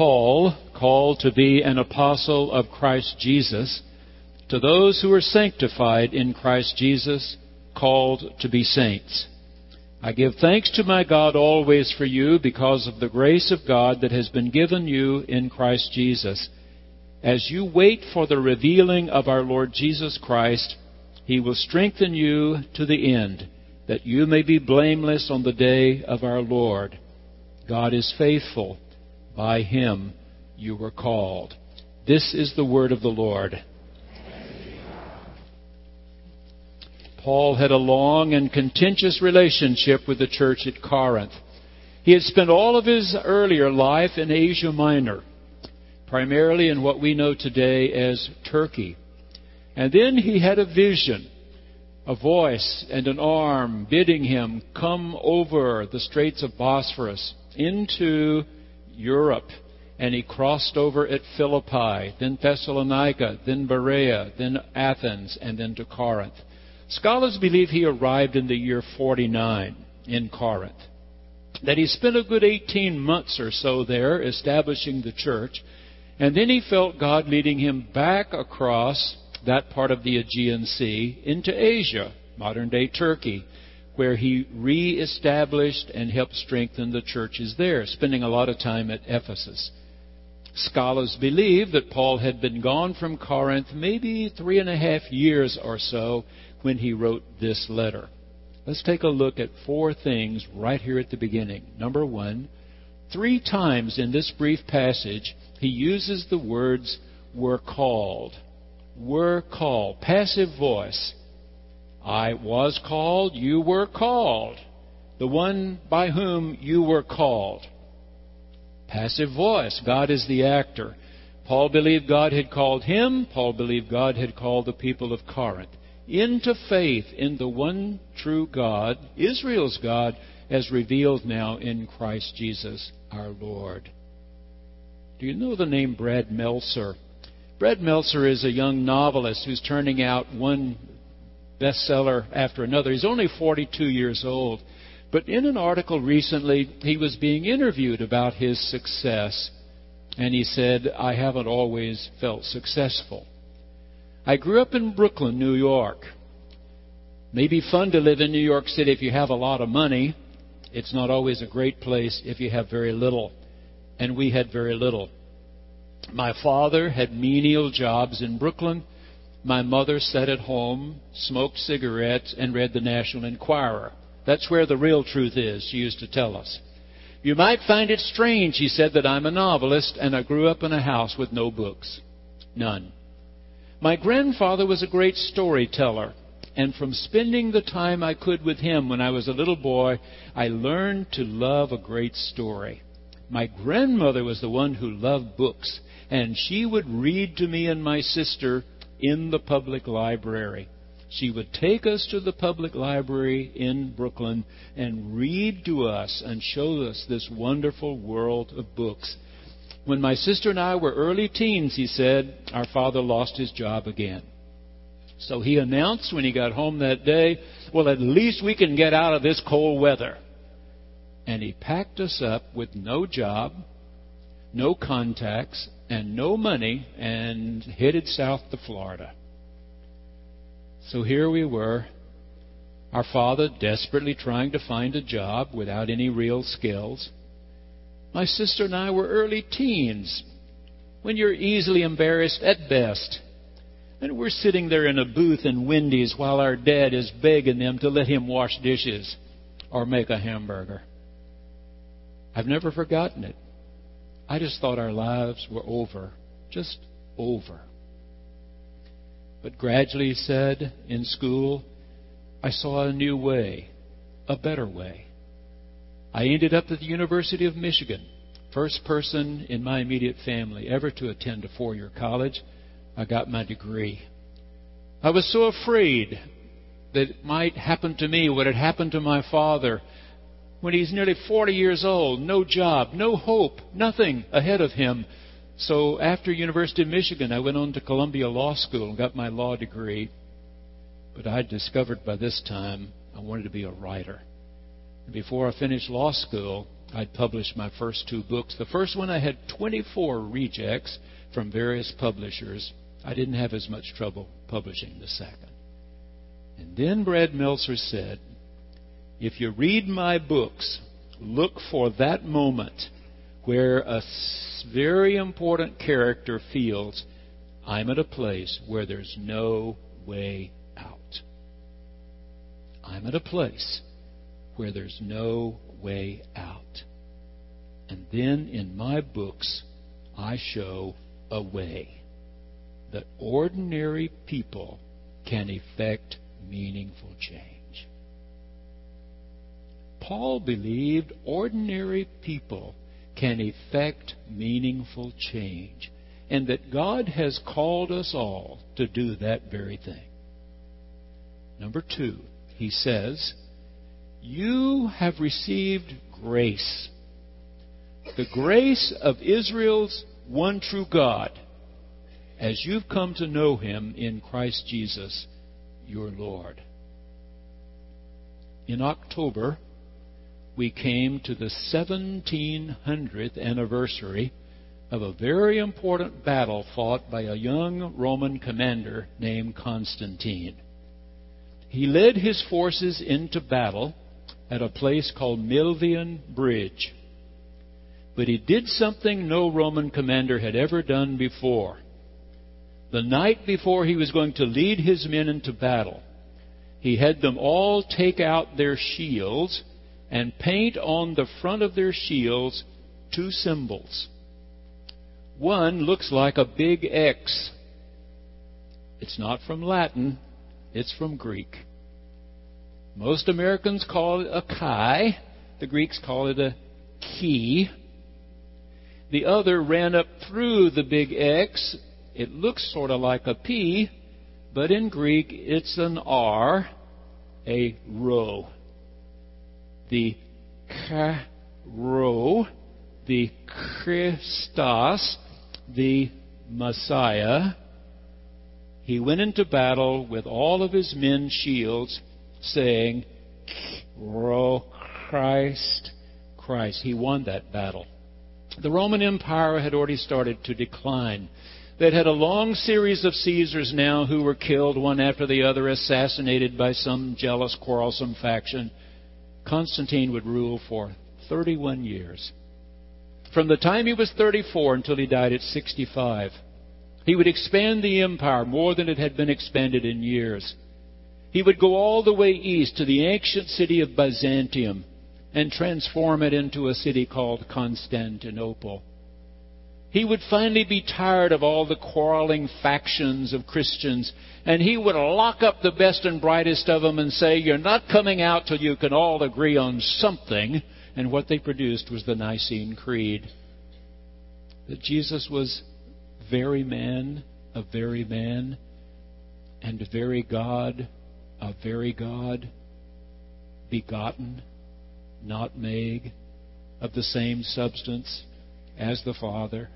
Paul, called to be an apostle of Christ Jesus, to those who are sanctified in Christ Jesus, called to be saints. I give thanks to my God always for you because of the grace of God that has been given you in Christ Jesus. As you wait for the revealing of our Lord Jesus Christ, he will strengthen you to the end, that you may be blameless on the day of our Lord. God is faithful. By him you were called. This is the word of the Lord. Paul had a long and contentious relationship with the church at Corinth. He had spent all of his earlier life in Asia Minor, primarily in what we know today as Turkey. And then he had a vision, a voice and an arm bidding him come over the Straits of Bosphorus into Europe. And he crossed over at Philippi, then Thessalonica, then Berea, then Athens, and then to Corinth. Scholars believe he arrived in the year 49 in Corinth. That he spent a good 18 months or so there establishing the church, and then he felt God leading him back across that part of the Aegean Sea into Asia, modern day Turkey, where he re-established and helped strengthen the churches there, spending a lot of time at Ephesus. Scholars believe that Paul had been gone from Corinth maybe three and a half years or so when he wrote this letter. Let's take a look at four things right here at the beginning. Number one, three times in this brief passage, he uses the words were called. Were called. Passive voice. I was called, you were called. The one by whom you were called. Passive voice. God is the actor. Paul believed God had called him. Paul believed God had called the people of Corinth into faith in the one true God, Israel's God, as revealed now in Christ Jesus our Lord. Do you know the name Brad Meltzer? Brad Meltzer is a young novelist who's turning out one bestseller after another. He's only 42 years old. But in an article recently, he was being interviewed about his success. And he said, I haven't always felt successful. I grew up in Brooklyn, New York. Maybe fun to live in New York City if you have a lot of money. It's not always a great place if you have very little. And we had very little. My father had menial jobs in Brooklyn. My mother sat at home, smoked cigarettes, and read the National Enquirer. That's where the real truth is, she used to tell us. You might find it strange, he said, that I'm a novelist and I grew up in a house with no books. None. My grandfather was a great storyteller, and from spending the time I could with him when I was a little boy, I learned to love a great story. My grandmother was the one who loved books, and she would read to me and my sister in the public library. She would take us to the public library in Brooklyn and read to us and show us this wonderful world of books. When my sister and I were early teens, he said, our father lost his job again. So he announced when he got home that day, well, at least we can get out of this cold weather. And he packed us up with no job, no contacts, and no money and headed south to Florida. So here we were, our father desperately trying to find a job without any real skills. My sister and I were early teens, when you're easily embarrassed at best. And we're sitting there in a booth in Wendy's while our dad is begging them to let him wash dishes or make a hamburger. I've never forgotten it. I just thought our lives were over. Just over. But gradually, he said, in school, I saw a new way, a better way. I ended up at the University of Michigan, first person in my immediate family ever to attend a four year college. I got my degree. I was so afraid that it might happen to me what had happened to my father when he's nearly 40 years old, no job, no hope, nothing ahead of him. So after University of Michigan, I went on to Columbia Law School and got my law degree. But I discovered by this time I wanted to be a writer. And Before I finished law school, I'd published my first two books. The first one I had 24 rejects from various publishers. I didn't have as much trouble publishing the second. And then Brad Meltzer said, If you read my books, look for that moment where a very important character feels, I'm at a place where there's no way out. I'm at a place where there's no way out. And then in my books, I show a way that ordinary people can effect meaningful change. Paul believed ordinary people can effect meaningful change, and that God has called us all to do that very thing. Number two, he says, You have received grace. The grace of Israel's one true God, as you've come to know him in Christ Jesus, your Lord. In October, we came to the 1700th anniversary of a very important battle fought by a young Roman commander named Constantine. He led his forces into battle at a place called Milvian Bridge. But he did something no Roman commander had ever done before. The night before he was going to lead his men into battle, he had them all take out their shields and paint on the front of their shields two symbols. One looks like a big X. It's not from Latin, it's from Greek. Most Americans call it a chi. The Greeks call it a chi. The other ran up through the big X. It looks sort of like a P, but in Greek it's an R, a rho the Chi-Rho, the Christos, the Messiah. He went into battle with all of his men's shields, saying, Ro Christ, Christ. He won that battle. The Roman Empire had already started to decline. They'd had a long series of Caesars now who were killed one after the other, assassinated by some jealous, quarrelsome faction. Constantine would rule for 31 years. From the time he was 34 until he died at 65, he would expand the empire more than it had been expanded in years. He would go all the way east to the ancient city of Byzantium and transform it into a city called Constantinople. He would finally be tired of all the quarreling factions of Christians, and he would lock up the best and brightest of them and say, You're not coming out till you can all agree on something. And what they produced was the Nicene Creed. That Jesus was very man, a very man, and very God, a very God, begotten, not made, of the same substance as the Father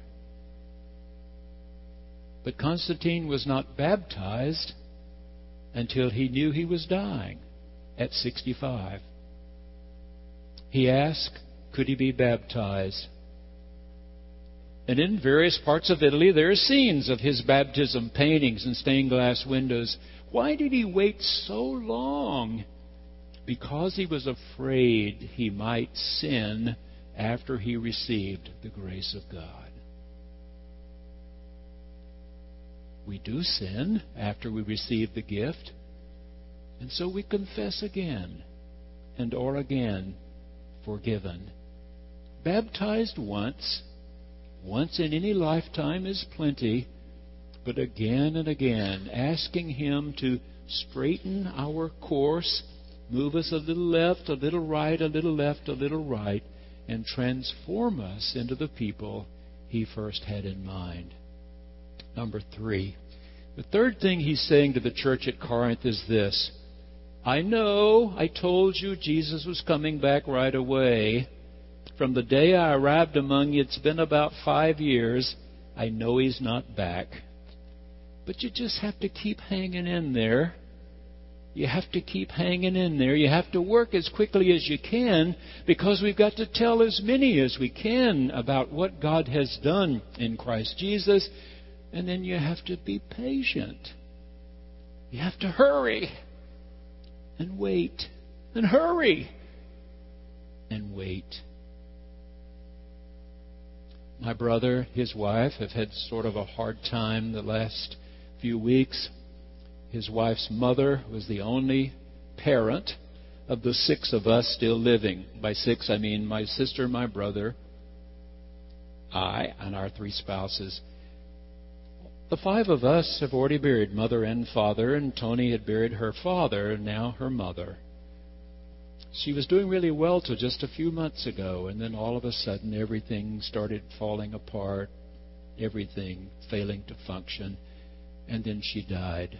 but Constantine was not baptized until he knew he was dying at 65. He asked, could he be baptized? And in various parts of Italy, there are scenes of his baptism, paintings and stained glass windows. Why did he wait so long? Because he was afraid he might sin after he received the grace of God. We do sin after we receive the gift. And so we confess again and or again forgiven. Baptized once, once in any lifetime is plenty, but again and again, asking Him to straighten our course, move us a little left, a little right, a little left, a little right, and transform us into the people He first had in mind. Number three. The third thing he's saying to the church at Corinth is this I know I told you Jesus was coming back right away. From the day I arrived among you, it's been about five years. I know he's not back. But you just have to keep hanging in there. You have to keep hanging in there. You have to work as quickly as you can because we've got to tell as many as we can about what God has done in Christ Jesus. And then you have to be patient. You have to hurry and wait and hurry and wait. My brother, his wife, have had sort of a hard time the last few weeks. His wife's mother was the only parent of the six of us still living. By six, I mean my sister, my brother, I, and our three spouses. The five of us have already buried mother and father, and Tony had buried her father, and now her mother. She was doing really well till just a few months ago, and then all of a sudden everything started falling apart, everything failing to function, and then she died.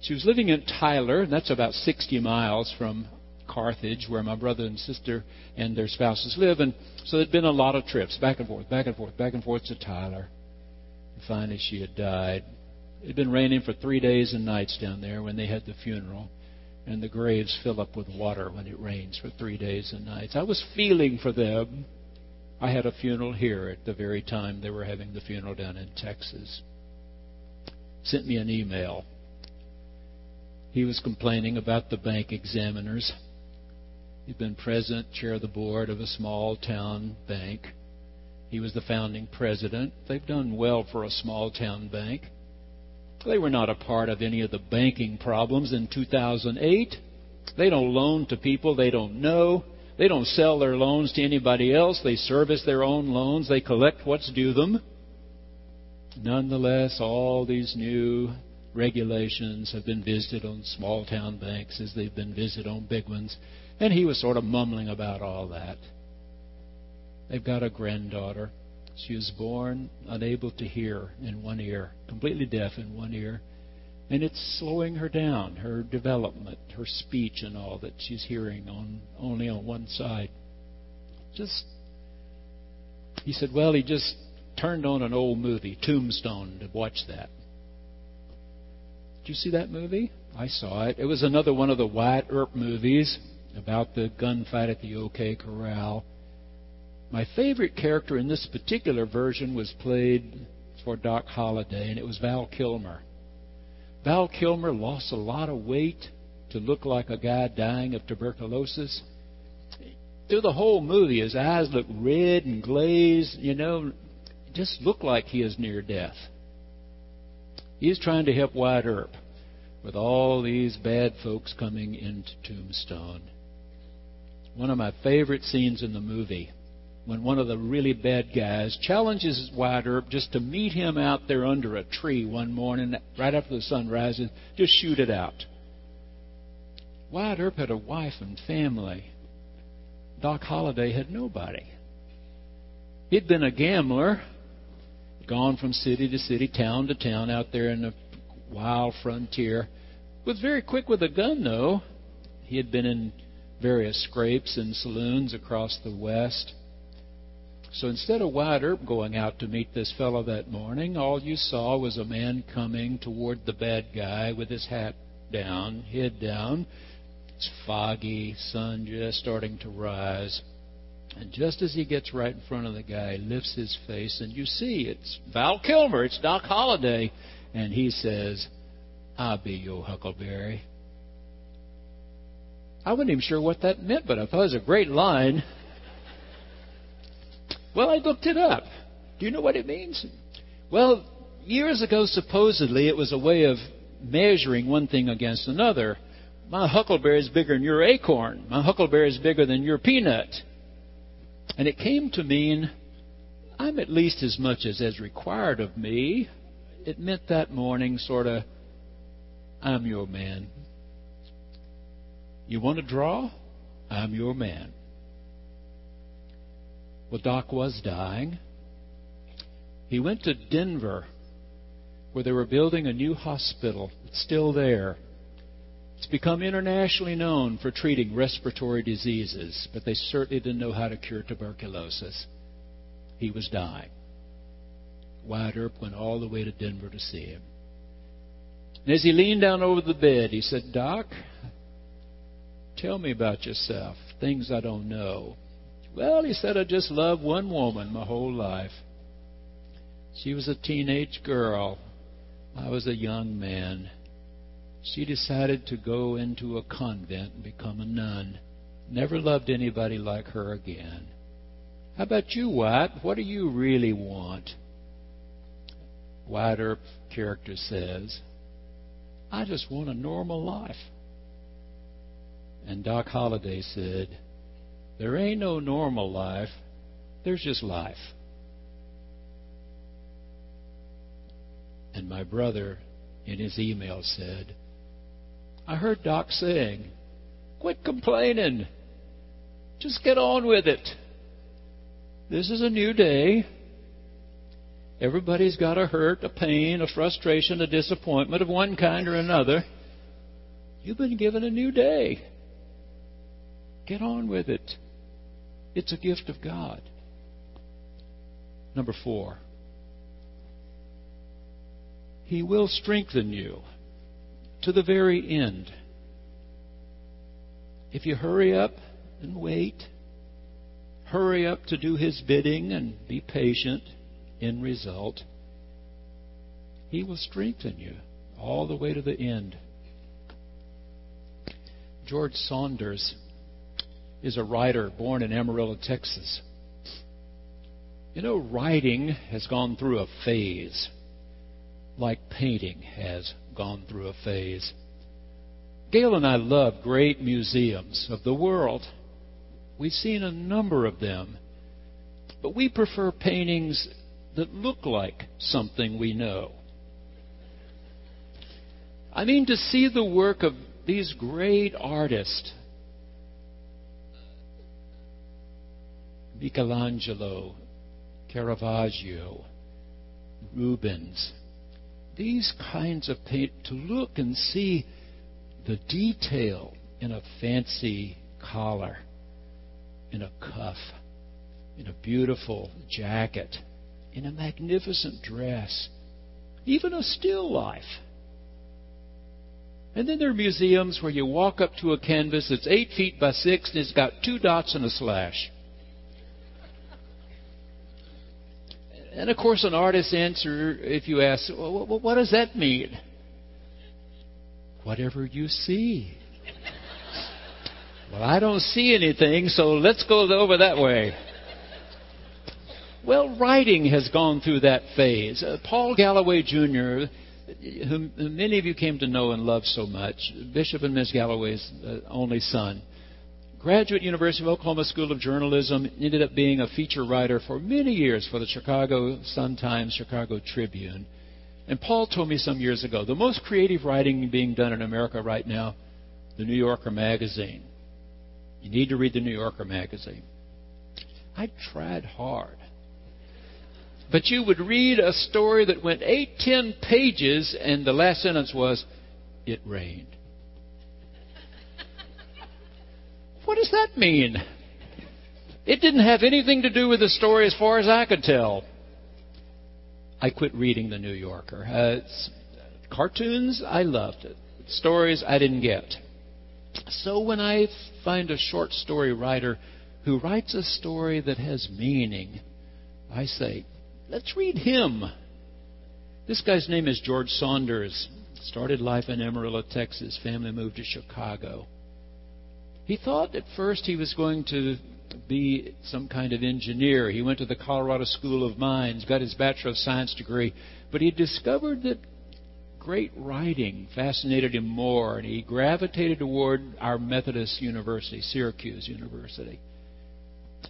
She was living in Tyler, and that's about 60 miles from Carthage, where my brother and sister and their spouses live. And so there'd been a lot of trips back and forth, back and forth, back and forth to Tyler. And finally, she had died. It had been raining for three days and nights down there when they had the funeral. And the graves fill up with water when it rains for three days and nights. I was feeling for them. I had a funeral here at the very time they were having the funeral down in Texas. Sent me an email he was complaining about the bank examiners. He'd been president, chair of the board of a small town bank. He was the founding president. They've done well for a small town bank. They were not a part of any of the banking problems in 2008. They don't loan to people they don't know. They don't sell their loans to anybody else. They service their own loans. They collect what's due them. Nonetheless, all these new regulations have been visited on small town banks as they've been visited on big ones. And he was sort of mumbling about all that. They've got a granddaughter. She was born unable to hear in one ear, completely deaf in one ear. And it's slowing her down, her development, her speech, and all that she's hearing on only on one side. Just, he said, well, he just turned on an old movie, Tombstone, to watch that. Did you see that movie? I saw it. It was another one of the Wyatt Earp movies about the gunfight at the OK Corral. My favorite character in this particular version was played for Doc Holliday, and it was Val Kilmer. Val Kilmer lost a lot of weight to look like a guy dying of tuberculosis. Through the whole movie, his eyes look red and glazed, you know, just looked like he is near death. He's trying to help Wyatt Earp with all these bad folks coming into Tombstone. One of my favorite scenes in the movie when one of the really bad guys challenges Wyatt Earp just to meet him out there under a tree one morning right after the sun rises, just shoot it out. Wyatt Earp had a wife and family. Doc Holliday had nobody. He'd been a gambler gone from city to city, town to town out there in the wild frontier. Was very quick with a gun, though. He had been in various scrapes and saloons across the West. So instead of Wyatt Earp going out to meet this fellow that morning, all you saw was a man coming toward the bad guy with his hat down, head down. It's foggy, sun just starting to rise. And just as he gets right in front of the guy, he lifts his face, and you see it's Val Kilmer, it's Doc Holliday, and he says, I'll be your Huckleberry. I wasn't even sure what that meant, but I thought it was a great line. Well, I looked it up. Do you know what it means? Well, years ago, supposedly, it was a way of measuring one thing against another. My huckleberry is bigger than your acorn. My huckleberry is bigger than your peanut. And it came to mean I'm at least as much as is required of me. It meant that morning, sort of, I'm your man. You want to draw? I'm your man. Well, Doc was dying. He went to Denver, where they were building a new hospital. It's still there. It's become internationally known for treating respiratory diseases, but they certainly didn't know how to cure tuberculosis. He was dying. Wyatt Earp went all the way to Denver to see him. And as he leaned down over the bed, he said, Doc, tell me about yourself, things I don't know. Well, he said, I just loved one woman my whole life. She was a teenage girl. I was a young man. She decided to go into a convent and become a nun. Never loved anybody like her again. How about you, Wyatt? What do you really want? Wyatt Earp character says, I just want a normal life. And Doc Holliday said, There ain't no normal life, there's just life. And my brother, in his email, said, I heard Doc saying, Quit complaining. Just get on with it. This is a new day. Everybody's got a hurt, a pain, a frustration, a disappointment of one kind or another. You've been given a new day. Get on with it. It's a gift of God. Number four, He will strengthen you to the very end. If you hurry up and wait, hurry up to do His bidding and be patient, in result, He will strengthen you all the way to the end. George Saunders is a writer born in Amarillo, Texas. You know, writing has gone through a phase, like painting has gone through a phase. Gail and I love great museums of the world. We've seen a number of them. But we prefer paintings that look like something we know. I mean, to see the work of these great artists Michelangelo, Caravaggio, Rubens, these kinds of paint, to look and see the detail in a fancy collar, in a cuff, in a beautiful jacket in a magnificent dress, even a still life. And then there are museums where you walk up to a canvas that's eight feet by six and it's got two dots and a slash. And of course, an artist's answer, if you ask, well, what does that mean? Whatever you see. well, I don't see anything, so let's go over that way. Well, writing has gone through that phase. Uh, Paul Galloway Jr., whom many of you came to know and love so much, Bishop and Ms. Galloway's uh, only son, graduate University of Oklahoma School of Journalism, ended up being a feature writer for many years for the Chicago Sun-Times, Chicago Tribune. And Paul told me some years ago, the most creative writing being done in America right now, the New Yorker magazine. You need to read the New Yorker magazine. I tried hard. But you would read a story that went eight, ten pages, and the last sentence was, It rained. What does that mean? It didn't have anything to do with the story as far as I could tell. I quit reading The New Yorker. Uh, cartoons, I loved it. Stories, I didn't get. So when I find a short story writer who writes a story that has meaning, I say, Let's read him. This guy's name is George Saunders. Started life in Amarillo, Texas. Family moved to Chicago. He thought at first he was going to be some kind of engineer. He went to the Colorado School of Mines, got his Bachelor of Science degree, but he discovered that great writing fascinated him more, and he gravitated toward our Methodist University, Syracuse University.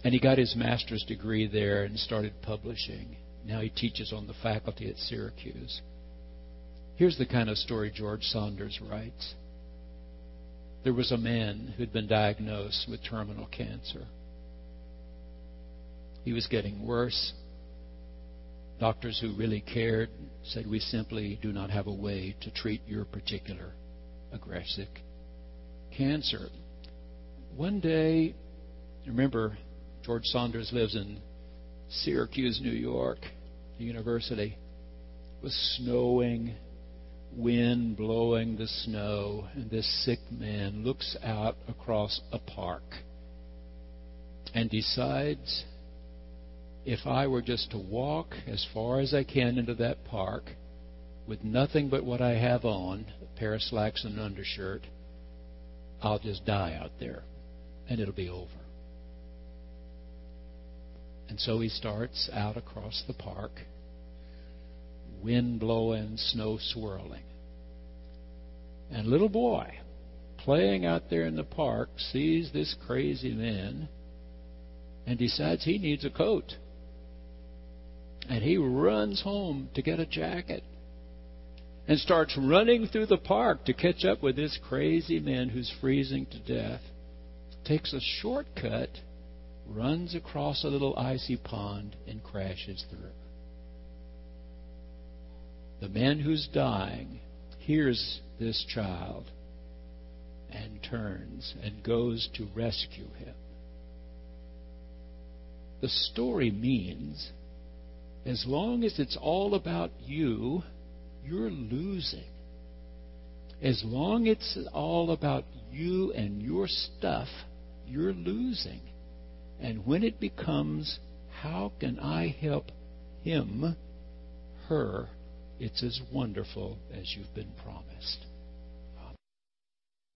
And he got his master's degree there and started publishing. Now he teaches on the faculty at Syracuse. Here's the kind of story George Saunders writes. There was a man who'd been diagnosed with terminal cancer. He was getting worse. Doctors who really cared said, We simply do not have a way to treat your particular aggressive cancer. One day, remember, George Saunders lives in Syracuse, New York, the university. It was snowing. Wind blowing the snow, and this sick man looks out across a park and decides if I were just to walk as far as I can into that park with nothing but what I have on, a pair of slacks and an undershirt, I'll just die out there and it'll be over. And so he starts out across the park, wind blowing, snow swirling. And little boy, playing out there in the park, sees this crazy man and decides he needs a coat. And he runs home to get a jacket and starts running through the park to catch up with this crazy man who's freezing to death. Takes a shortcut, runs across a little icy pond, and crashes through. The man who's dying hears this child and turns and goes to rescue him. The story means as long as it's all about you, you're losing. As long as it's all about you and your stuff, you're losing. And when it becomes, how can I help him, her, it's as wonderful as you've been promised.